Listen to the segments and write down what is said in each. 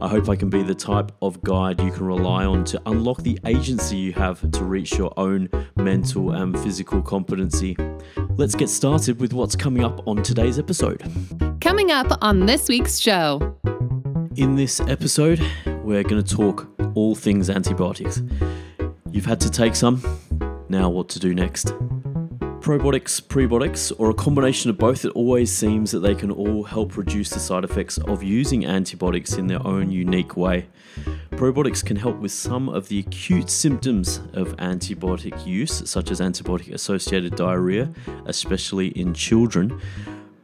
I hope I can be the type of guide you can rely on to unlock the agency you have to reach your own mental and physical competency. Let's get started with what's coming up on today's episode. Coming up on this week's show. In this episode, we're going to talk all things antibiotics. You've had to take some, now what to do next probiotics, prebiotics, or a combination of both, it always seems that they can all help reduce the side effects of using antibiotics in their own unique way. Probiotics can help with some of the acute symptoms of antibiotic use, such as antibiotic associated diarrhea, especially in children.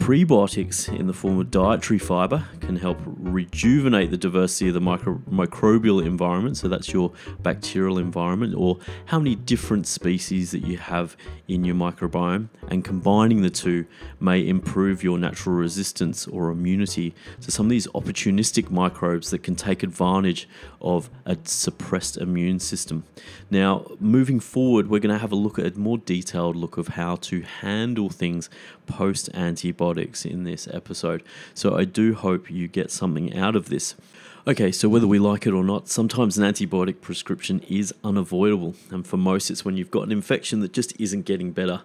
Prebiotics in the form of dietary fiber can help rejuvenate the diversity of the micro- microbial environment. So that's your bacterial environment, or how many different species that you have in your microbiome. And combining the two may improve your natural resistance or immunity to some of these opportunistic microbes that can take advantage of a suppressed immune system. Now, moving forward, we're going to have a look at a more detailed look of how to handle things post in this episode. So I do hope you get something out of this. Okay, so whether we like it or not, sometimes an antibiotic prescription is unavoidable. And for most, it's when you've got an infection that just isn't getting better.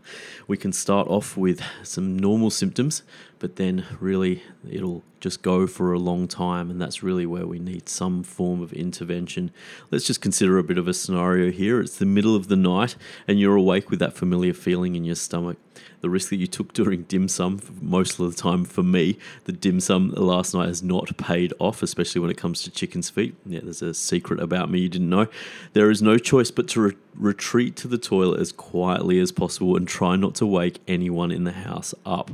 We can start off with some normal symptoms, but then really it'll just go for a long time, and that's really where we need some form of intervention. Let's just consider a bit of a scenario here. It's the middle of the night, and you're awake with that familiar feeling in your stomach. The risk that you took during dim sum, most of the time for me, the dim sum last night has not paid off, especially when it comes to chicken's feet. Yeah, there's a secret about me you didn't know. There is no choice but to re- retreat to the toilet as quietly as possible and try not to wake anyone in the house up.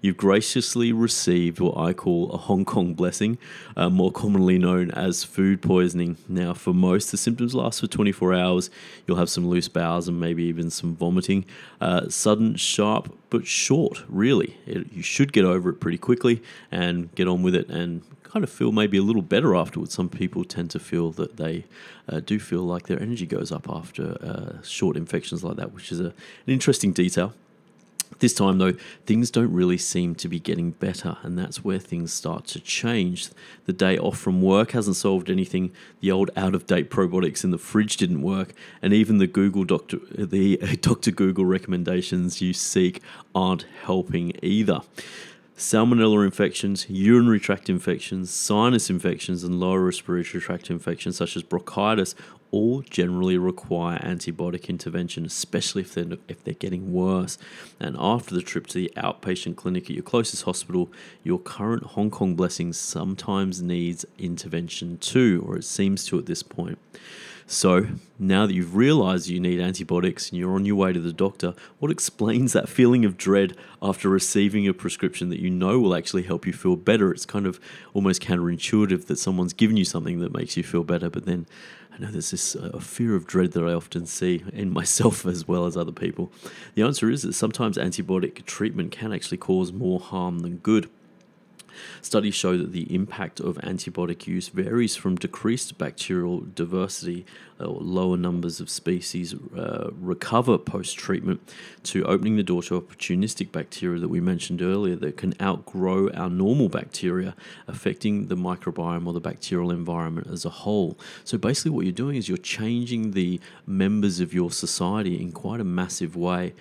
You've graciously received what I call a Hong Kong blessing, uh, more commonly known as food poisoning. Now, for most, the symptoms last for 24 hours. You'll have some loose bowels and maybe even some vomiting. Uh, sudden, sharp, but short, really. It, you should get over it pretty quickly and get on with it and kind of feel maybe a little better afterwards. Some people tend to feel that they uh, do feel like their energy goes up after uh, short infections like that, which is a, an interesting detail. This time, though, things don't really seem to be getting better, and that's where things start to change. The day off from work hasn't solved anything. The old out-of-date probiotics in the fridge didn't work, and even the Google doctor, the uh, Doctor Google recommendations you seek aren't helping either salmonella infections, urinary tract infections, sinus infections, and lower respiratory tract infections such as bronchitis all generally require antibiotic intervention, especially if they're, if they're getting worse. And after the trip to the outpatient clinic at your closest hospital, your current Hong Kong blessing sometimes needs intervention too, or it seems to at this point. So, now that you've realized you need antibiotics and you're on your way to the doctor, what explains that feeling of dread after receiving a prescription that you know will actually help you feel better? It's kind of almost counterintuitive that someone's given you something that makes you feel better, but then I know there's this uh, fear of dread that I often see in myself as well as other people. The answer is that sometimes antibiotic treatment can actually cause more harm than good. Studies show that the impact of antibiotic use varies from decreased bacterial diversity or lower numbers of species uh, recover post treatment to opening the door to opportunistic bacteria that we mentioned earlier that can outgrow our normal bacteria, affecting the microbiome or the bacterial environment as a whole. So basically, what you're doing is you're changing the members of your society in quite a massive way.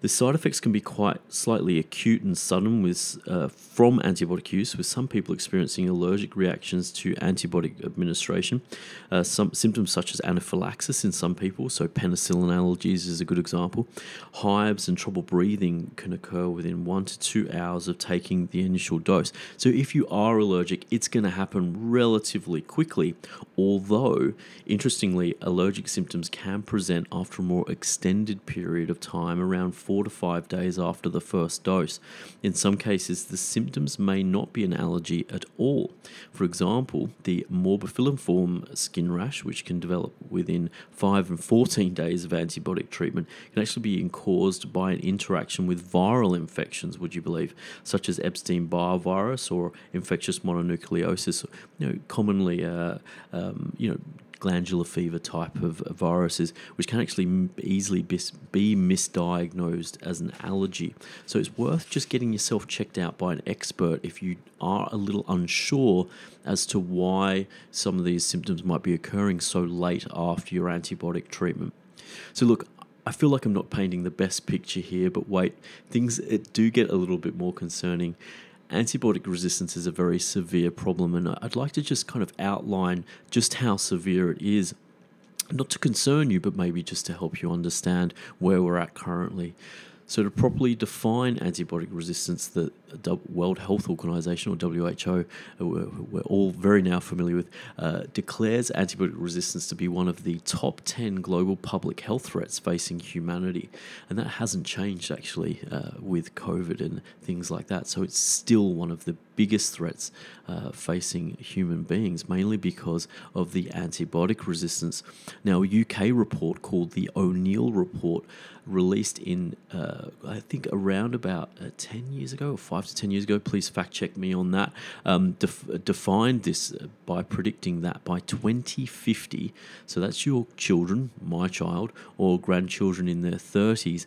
The side effects can be quite slightly acute and sudden with uh, from antibiotic use, with some people experiencing allergic reactions to antibiotic administration. Uh, some symptoms such as anaphylaxis in some people, so penicillin allergies is a good example. Hives and trouble breathing can occur within one to two hours of taking the initial dose. So if you are allergic, it's going to happen relatively quickly. Although, interestingly, allergic symptoms can present after a more extended period of time, around four to five days after the first dose. In some cases, the symptoms may not be an allergy at all. For example, the morbilliform skin rash, which can develop within 5 and 14 days of antibiotic treatment, can actually be caused by an interaction with viral infections, would you believe, such as Epstein Barr virus or infectious mononucleosis, you know, commonly, uh, um, you know, glandular fever type of viruses, which can actually easily be misdiagnosed as an allergy. So it's worth just getting yourself checked out by an expert if you are a little unsure as to why some of these symptoms might be occurring so late after your antibiotic treatment. So, look, I feel like I'm not painting the best picture here, but wait, things do get a little bit more concerning antibiotic resistance is a very severe problem, and I'd like to just kind of outline just how severe it is. Not to concern you, but maybe just to help you understand where we're at currently. So, to properly define antibiotic resistance, the World Health Organization, or WHO, uh, we're all very now familiar with, uh, declares antibiotic resistance to be one of the top 10 global public health threats facing humanity. And that hasn't changed actually uh, with COVID and things like that. So, it's still one of the biggest threats uh, facing human beings, mainly because of the antibiotic resistance. Now, a UK report called the O'Neill Report, released in, uh, I think, around about uh, 10 years ago or 5 to 10 years ago, please fact check me on that, um, def- defined this uh, by predicting that by 2050, so that's your children, my child, or grandchildren in their 30s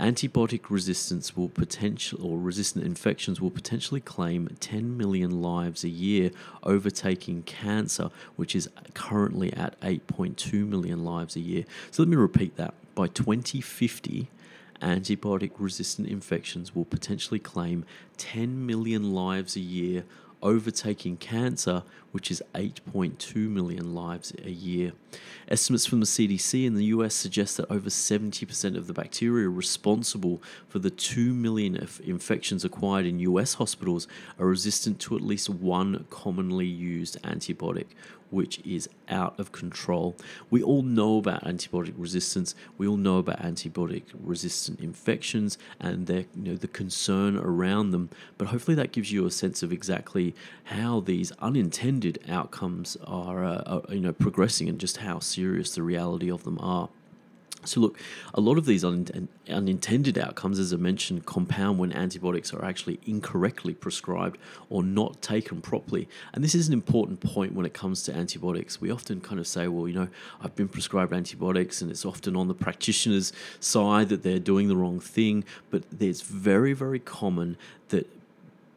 Antibiotic resistance will potential or resistant infections will potentially claim 10 million lives a year, overtaking cancer, which is currently at 8.2 million lives a year. So let me repeat that. By 2050, antibiotic resistant infections will potentially claim 10 million lives a year, overtaking cancer, which is 8.2 million lives a year. Estimates from the CDC in the US suggest that over 70% of the bacteria responsible for the 2 million infections acquired in US hospitals are resistant to at least one commonly used antibiotic, which is out of control. We all know about antibiotic resistance. We all know about antibiotic resistant infections and their, you know, the concern around them. But hopefully that gives you a sense of exactly how these unintended outcomes are, uh, are you know, progressing and just how serious the reality of them are. So, look, a lot of these unintended outcomes, as I mentioned, compound when antibiotics are actually incorrectly prescribed or not taken properly. And this is an important point when it comes to antibiotics. We often kind of say, well, you know, I've been prescribed antibiotics, and it's often on the practitioner's side that they're doing the wrong thing. But it's very, very common that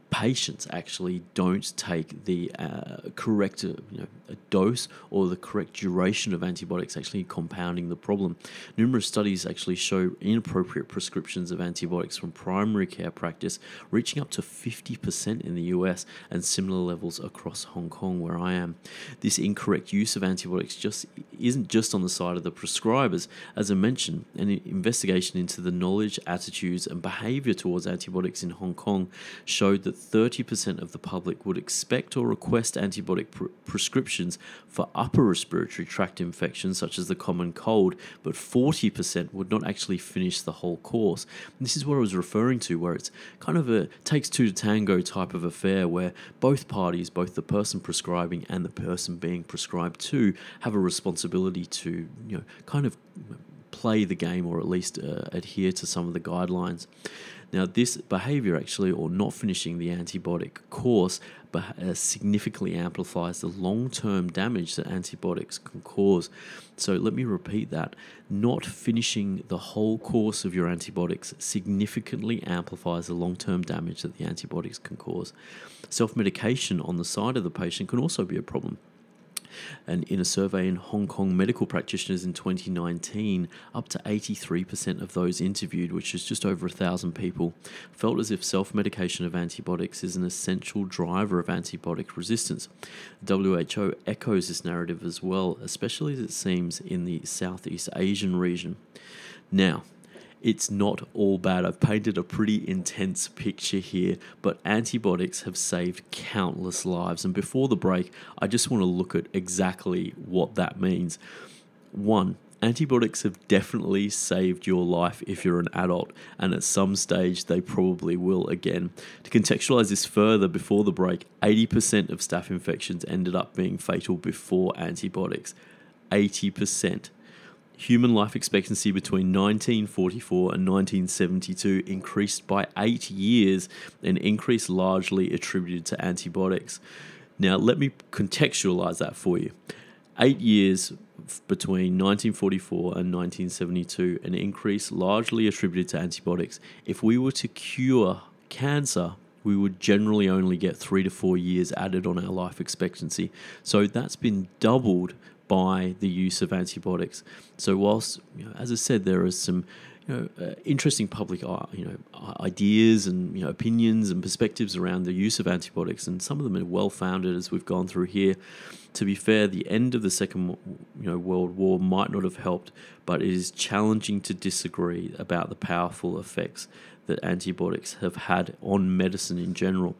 patients actually don't take the uh, correct uh, you know, dose or the correct duration of antibiotics, actually compounding the problem. Numerous studies actually show inappropriate prescriptions of antibiotics from primary care practice reaching up to 50% in the US and similar levels across Hong Kong, where I am. This incorrect use of antibiotics just isn't just on the side of the prescribers. As I mentioned, an investigation into the knowledge, attitudes, and behavior towards antibiotics in Hong Kong showed that 30% of the public would expect or request antibiotic pr- prescriptions for upper respiratory tract infections, such as the common cold, but 40% would not actually finish the whole course. And this is what I was referring to, where it's kind of a takes two to tango type of affair, where both parties, both the person prescribing and the person being prescribed to, have a responsibility to, you know, kind of play the game or at least uh, adhere to some of the guidelines. Now, this behavior actually, or not finishing the antibiotic course, uh, significantly amplifies the long term damage that antibiotics can cause. So, let me repeat that. Not finishing the whole course of your antibiotics significantly amplifies the long term damage that the antibiotics can cause. Self medication on the side of the patient can also be a problem. And in a survey in Hong Kong medical practitioners in 2019, up to 83% of those interviewed, which is just over a thousand people, felt as if self medication of antibiotics is an essential driver of antibiotic resistance. WHO echoes this narrative as well, especially as it seems in the Southeast Asian region. Now, it's not all bad. I've painted a pretty intense picture here, but antibiotics have saved countless lives. And before the break, I just want to look at exactly what that means. One, antibiotics have definitely saved your life if you're an adult, and at some stage they probably will again. To contextualize this further, before the break, 80% of staph infections ended up being fatal before antibiotics. 80% human life expectancy between 1944 and 1972 increased by eight years, an increase largely attributed to antibiotics. Now, let me contextualize that for you. Eight years between 1944 and 1972, an increase largely attributed to antibiotics. If we were to cure cancer, we would generally only get three to four years added on our life expectancy. So that's been doubled by the use of antibiotics. So whilst, you know, as I said, there are some you know, uh, interesting public uh, you know ideas and you know opinions and perspectives around the use of antibiotics, and some of them are well founded, as we've gone through here. To be fair, the end of the Second you know World War might not have helped, but it is challenging to disagree about the powerful effects that antibiotics have had on medicine in general.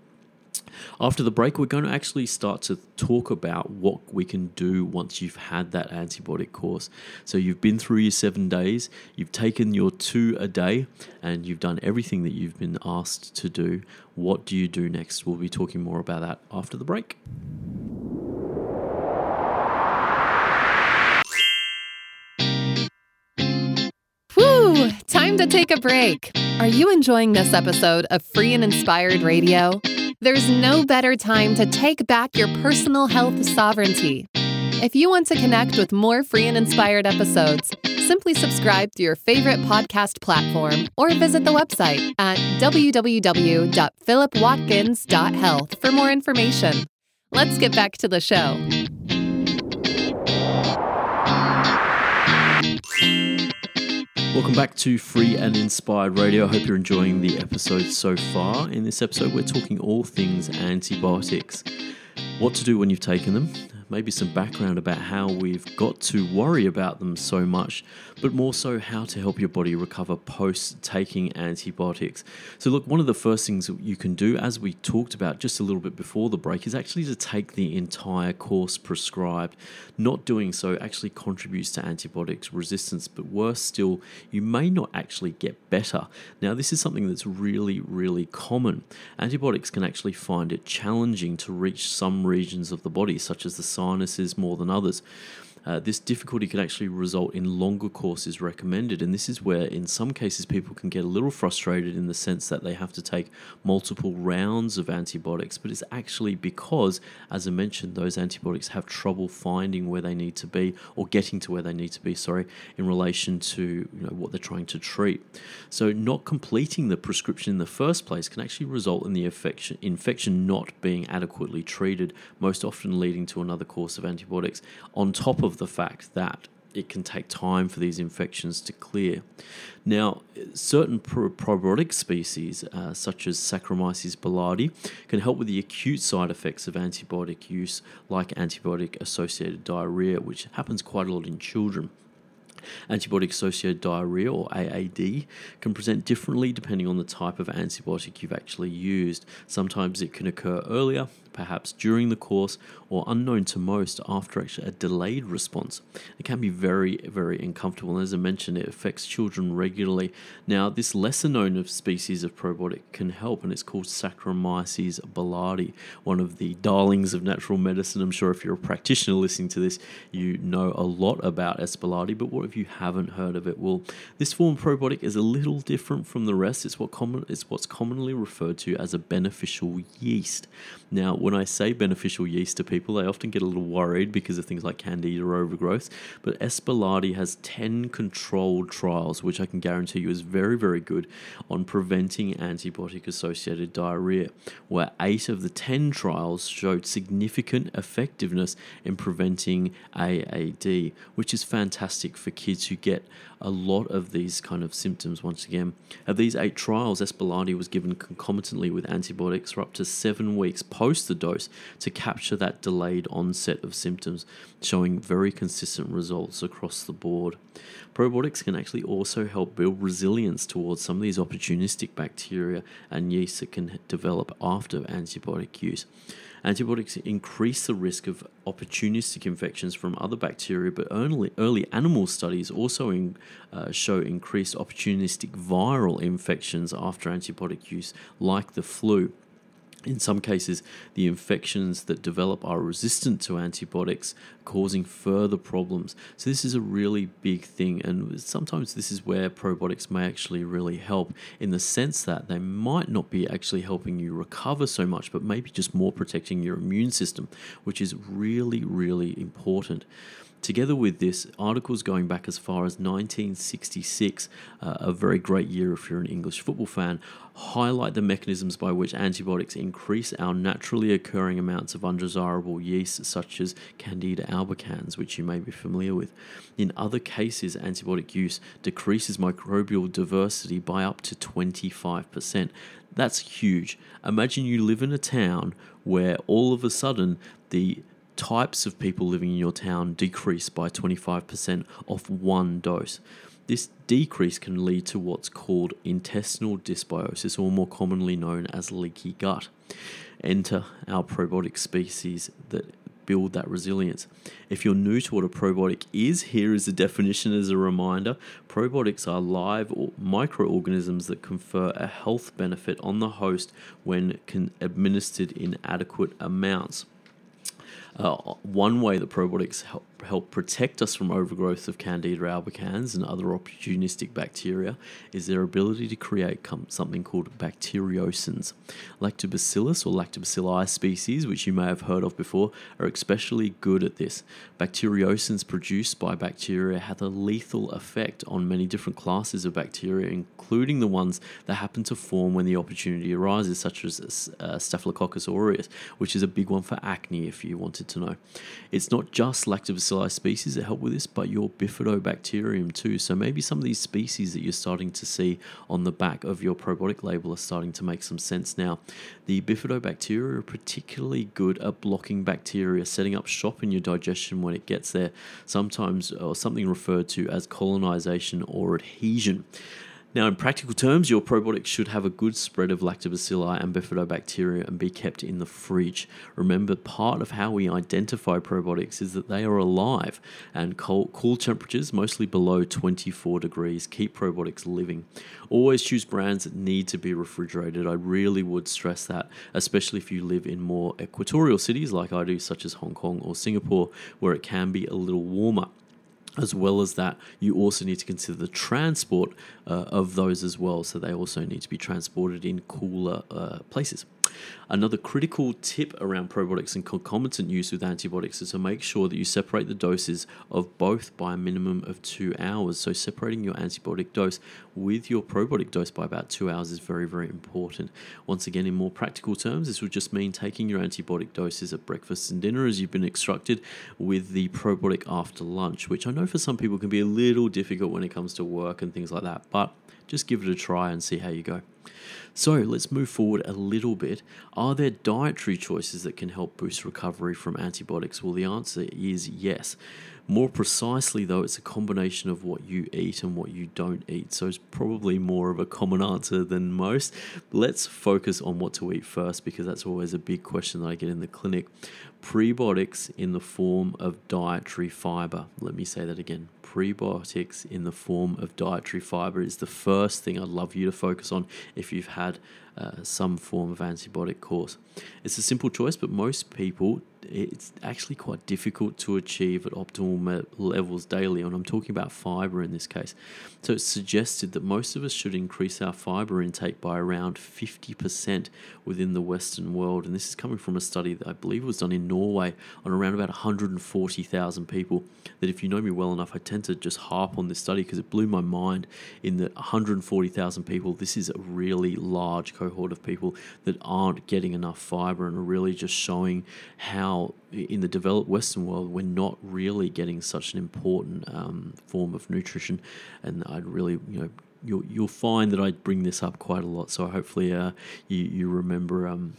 After the break, we're going to actually start to talk about what we can do once you've had that antibiotic course. So, you've been through your seven days, you've taken your two a day, and you've done everything that you've been asked to do. What do you do next? We'll be talking more about that after the break. Whew, time to take a break. Are you enjoying this episode of Free and Inspired Radio? There's no better time to take back your personal health sovereignty. If you want to connect with more free and inspired episodes, simply subscribe to your favorite podcast platform or visit the website at www.philipwatkins.health for more information. Let's get back to the show. Welcome back to Free and Inspired Radio. I hope you're enjoying the episode so far. In this episode, we're talking all things antibiotics. What to do when you've taken them, maybe some background about how we've got to worry about them so much, but more so how to help your body recover post taking antibiotics. So, look, one of the first things that you can do, as we talked about just a little bit before the break, is actually to take the entire course prescribed. Not doing so actually contributes to antibiotics resistance, but worse still, you may not actually get better. Now, this is something that's really, really common. Antibiotics can actually find it challenging to reach some regions of the body, such as the sinuses more than others. Uh, this difficulty can actually result in longer courses recommended, and this is where, in some cases, people can get a little frustrated in the sense that they have to take multiple rounds of antibiotics. But it's actually because, as I mentioned, those antibiotics have trouble finding where they need to be or getting to where they need to be. Sorry, in relation to you know what they're trying to treat. So, not completing the prescription in the first place can actually result in the infection infection not being adequately treated, most often leading to another course of antibiotics on top of the fact that it can take time for these infections to clear. Now, certain probiotic species, uh, such as Saccharomyces boulardii, can help with the acute side effects of antibiotic use, like antibiotic associated diarrhea, which happens quite a lot in children. Antibiotic associated diarrhea, or AAD, can present differently depending on the type of antibiotic you've actually used. Sometimes it can occur earlier, perhaps during the course, or unknown to most after a delayed response. It can be very, very uncomfortable. And as I mentioned, it affects children regularly. Now, this lesser known of species of probiotic can help, and it's called Saccharomyces boulardii, one of the darlings of natural medicine. I'm sure if you're a practitioner listening to this, you know a lot about S. but what if you haven't heard of it? Well, this form of probiotic is a little different from the rest. It's what common it's what's commonly referred to as a beneficial yeast. Now, when I say beneficial yeast to people, they often get a little worried because of things like candida or overgrowth. But S. boulardii has 10 controlled trials, which I can guarantee you is very, very good on preventing antibiotic associated diarrhea, where eight of the 10 trials showed significant effectiveness in preventing AAD, which is fantastic for kids who get a lot of these kind of symptoms once again. Of these eight trials, S. boulardii was given concomitantly with antibiotics for up to seven weeks post the dose to capture that delayed onset of symptoms, showing very consistent results across the board. Probiotics can actually also help build resilience towards some of these opportunistic bacteria and yeast that can develop after antibiotic use. Antibiotics increase the risk of opportunistic infections from other bacteria, but early, early animal studies also in, uh, show increased opportunistic viral infections after antibiotic use, like the flu. In some cases, the infections that develop are resistant to antibiotics, causing further problems. So, this is a really big thing, and sometimes this is where probiotics may actually really help in the sense that they might not be actually helping you recover so much, but maybe just more protecting your immune system, which is really, really important. Together with this, articles going back as far as 1966, uh, a very great year if you're an English football fan, highlight the mechanisms by which antibiotics increase our naturally occurring amounts of undesirable yeasts, such as Candida albicans, which you may be familiar with. In other cases, antibiotic use decreases microbial diversity by up to 25%. That's huge. Imagine you live in a town where all of a sudden the types of people living in your town decrease by 25% off one dose. This decrease can lead to what's called intestinal dysbiosis, or more commonly known as leaky gut. Enter our probiotic species that build that resilience. If you're new to what a probiotic is, here is the definition as a reminder. Probiotics are live or microorganisms that confer a health benefit on the host when administered in adequate amounts. Uh, one way that probiotics help, help protect us from overgrowth of Candida albicans and other opportunistic bacteria is their ability to create com- something called bacteriocins. Lactobacillus or Lactobacilli species, which you may have heard of before, are especially good at this. Bacteriocins produced by bacteria have a lethal effect on many different classes of bacteria, including the ones that happen to form when the opportunity arises, such as uh, Staphylococcus aureus, which is a big one for acne if you wanted to know. It's not just species that help with this, but your bifidobacterium too. So maybe some of these species that you're starting to see on the back of your probiotic label are starting to make some sense now. The bifidobacteria are particularly good at blocking bacteria setting up shop in your digestion when it gets there, sometimes or something referred to as colonization or adhesion. Now, in practical terms, your probiotics should have a good spread of lactobacilli and bifidobacteria and be kept in the fridge. Remember, part of how we identify probiotics is that they are alive, and cold, cool temperatures, mostly below 24 degrees, keep probiotics living. Always choose brands that need to be refrigerated. I really would stress that, especially if you live in more equatorial cities like I do, such as Hong Kong or Singapore, where it can be a little warmer as well as that, you also need to consider the transport uh, of those as well. So they also need to be transported in cooler uh, places. Another critical tip around probiotics and concomitant use with antibiotics is to make sure that you separate the doses of both by a minimum of two hours. So, separating your antibiotic dose with your probiotic dose by about two hours is very, very important. Once again, in more practical terms, this would just mean taking your antibiotic doses at breakfast and dinner as you've been instructed, with the probiotic after lunch, which I know for some people can be a little difficult when it comes to work and things like that, but just give it a try and see how you go. So let's move forward a little bit. Are there dietary choices that can help boost recovery from antibiotics? Well, the answer is yes. More precisely, though, it's a combination of what you eat and what you don't eat. So it's probably more of a common answer than most. Let's focus on what to eat first because that's always a big question that I get in the clinic. Prebiotics in the form of dietary fiber. Let me say that again. Prebiotics in the form of dietary fiber is the first thing I'd love you to focus on if you've had uh, some form of antibiotic course. It's a simple choice, but most people it's actually quite difficult to achieve at optimal me- levels daily. And I'm talking about fiber in this case. So it's suggested that most of us should increase our fiber intake by around 50% within the Western world. And this is coming from a study that I believe was done in Norway on around about 140,000 people. That if you know me well enough, I tend to just harp on this study because it blew my mind in that 140,000 people. This is a really large cohort of people that aren't getting enough fiber and are really just showing how in the developed Western world we're not really getting such an important um, form of nutrition. And I'd really, you know, you'll you'll find that I bring this up quite a lot. So hopefully, uh, you you remember um,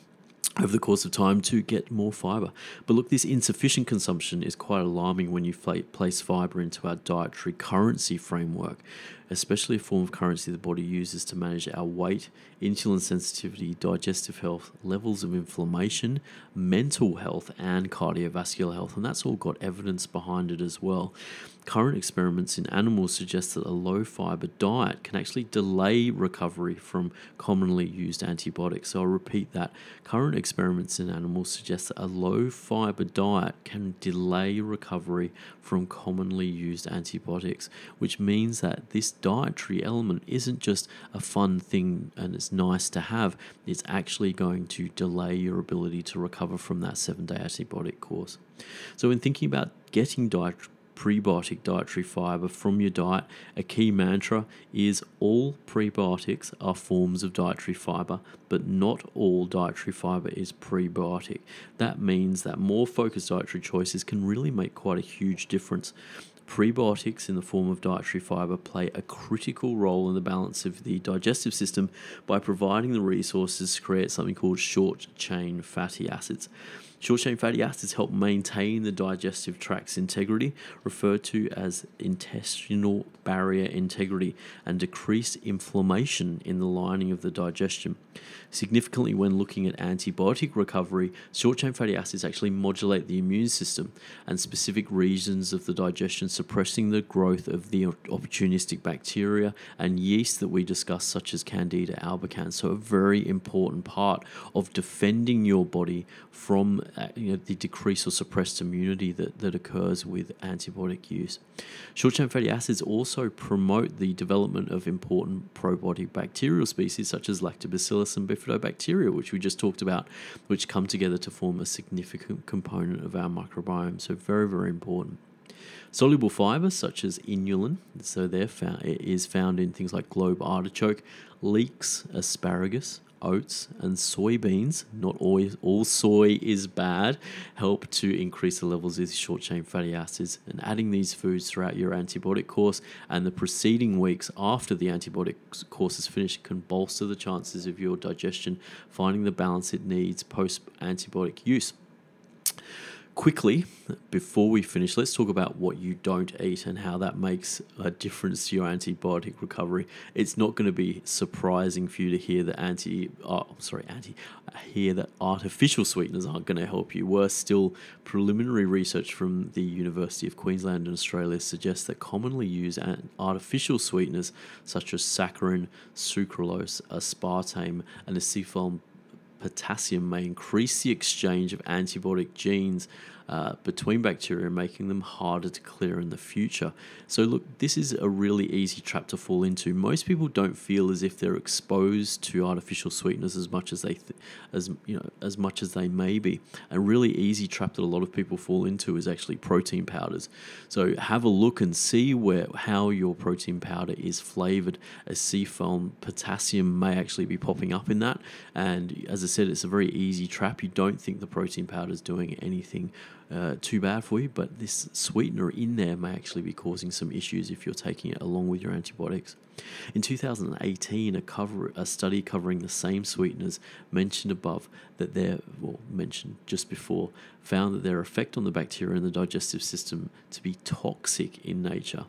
over the course of time to get more fiber. But look, this insufficient consumption is quite alarming when you place fiber into our dietary currency framework, especially a form of currency the body uses to manage our weight, insulin sensitivity, digestive health, levels of inflammation, mental health, and cardiovascular health. And that's all got evidence behind it as well. Current experiments in animals suggest that a low fiber diet can actually delay recovery from commonly used antibiotics. So I'll repeat that. Current experiments in animals suggest that a low fiber diet can delay recovery from commonly used antibiotics, which means that this dietary element isn't just a fun thing and it's nice to have, it's actually going to delay your ability to recover from that seven day antibiotic course. So, in thinking about getting diet prebiotic dietary fiber from your diet, a key mantra is all prebiotics are forms of dietary fiber, but not all dietary fiber is prebiotic. That means that more focused dietary choices can really make quite a huge difference. Prebiotics in the form of dietary fiber play a critical role in the balance of the digestive system by providing the resources to create something called short chain fatty acids. Short chain fatty acids help maintain the digestive tract's integrity, referred to as intestinal barrier integrity, and decrease inflammation in the lining of the digestion. Significantly, when looking at antibiotic recovery, short chain fatty acids actually modulate the immune system and specific regions of the digestion, suppressing the growth of the opportunistic bacteria and yeast that we discuss, such as Candida albicans. So, a very important part of defending your body from Uh, you know, the decrease or suppressed immunity that, that occurs with antibiotic use. Short chain fatty acids also promote the development of important probiotic bacterial species such as lactobacillus and bifidobacteria, which we just talked about, which come together to form a significant component of our microbiome. So, very, very important. Soluble fibers such as inulin, so they're found, is found in things like globe artichoke, leeks, asparagus, oats, and soybeans, not always all soy is bad, help to increase the levels of short chain fatty acids. And adding these foods throughout your antibiotic course. And the preceding weeks after the antibiotic course is finished can bolster the chances of your digestion finding the balance it needs post antibiotic use quickly, before we finish, let's talk about what you don't eat and how that makes a difference to your antibiotic recovery. It's not going to be surprising for you to hear that anti, oh, sorry, anti, hear that artificial sweeteners aren't going to help you. Worse still, preliminary research from the University of Queensland in Australia suggests that commonly used artificial sweeteners such as saccharin, sucralose, aspartame, and acesulfame potassium may increase the exchange of antibiotic genes uh, between bacteria, making them harder to clear in the future. So, look, this is a really easy trap to fall into. Most people don't feel as if they're exposed to artificial sweeteners as much as they, th- as you know, as much as they may be. A really easy trap that a lot of people fall into is actually protein powders. So, have a look and see where how your protein powder is flavored. Acesulfame potassium may actually be popping up in that, and as I said, it's a very easy trap. You don't think the protein powder is doing anything uh, too bad for you, but this sweetener in there may actually be causing some issues if you're taking it along with your antibiotics. In 2018, a cover a study covering the same sweeteners mentioned above that their well mentioned just before found that their effect on the bacteria in the digestive system to be toxic in nature.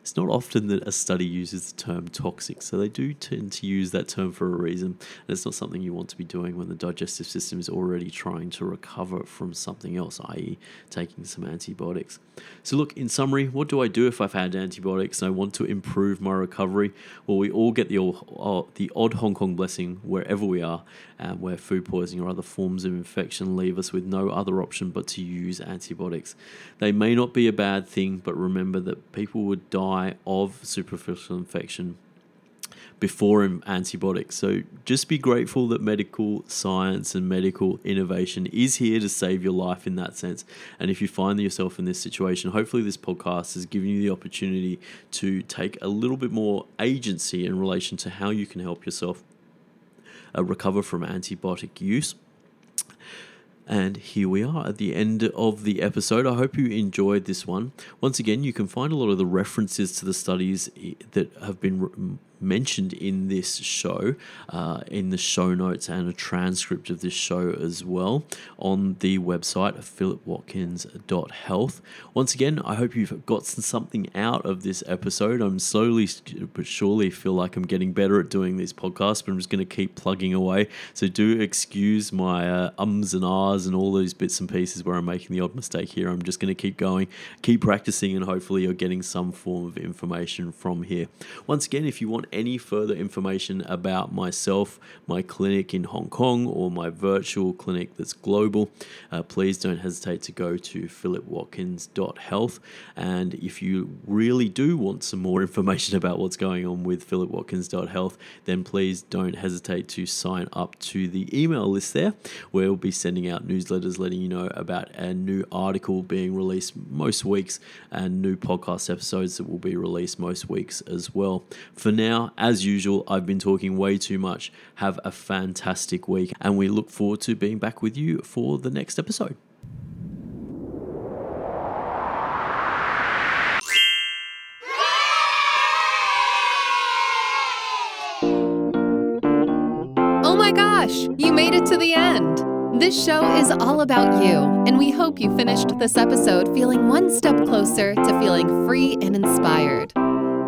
It's not often that a study uses the term toxic, so they do tend to use that term for a reason. And it's not something you want to be doing when the digestive system is already trying to recover from something else, i.e., taking some antibiotics. So, look, in summary, what do I do if I've had antibiotics and I want to improve my recovery? Well, we all get the, uh, the odd Hong Kong blessing wherever we are, um, where food poisoning or other forms of infection leave us with no other option option but to use antibiotics. They may not be a bad thing, but remember that people would die of superficial infection before antibiotics. So just be grateful that medical science and medical innovation is here to save your life in that sense. And if you find yourself in this situation, hopefully this podcast has given you the opportunity to take a little bit more agency in relation to how you can help yourself uh, recover from antibiotic use. And here we are at the end of the episode. I hope you enjoyed this one. Once again, you can find a lot of the references to the studies that have been mentioned in this show, uh, in the show notes and a transcript of this show as well on the website of philipwatkins.health. Once again, I hope you've got something out of this episode. I'm slowly but surely feel like I'm getting better at doing these podcasts, but I'm just going to keep plugging away. So do excuse my uh, ums and ahs and all those bits and pieces where I'm making the odd mistake here. I'm just going to keep going, keep practicing, and hopefully you're getting some form of information from here. Once again, if you want any further information about myself, my clinic in Hong Kong, or my virtual clinic that's global, uh, please don't hesitate to go to philipwatkins.health. And if you really do want some more information about what's going on with philipwatkins.health, then please don't hesitate to sign up to the email list there, where we'll be sending out newsletters letting you know about a new article being released most weeks and new podcast episodes that will be released most weeks as well. For now, as usual, I've been talking way too much. Have a fantastic week, and we look forward to being back with you for the next episode. Oh my gosh, you made it to the end! This show is all about you, and we hope you finished this episode feeling one step closer to feeling free and inspired.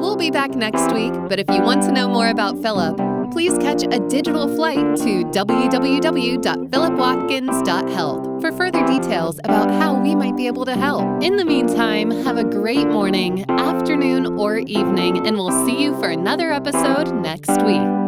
We'll be back next week, but if you want to know more about Philip, please catch a digital flight to www.philipwatkins.health for further details about how we might be able to help. In the meantime, have a great morning, afternoon, or evening, and we'll see you for another episode next week.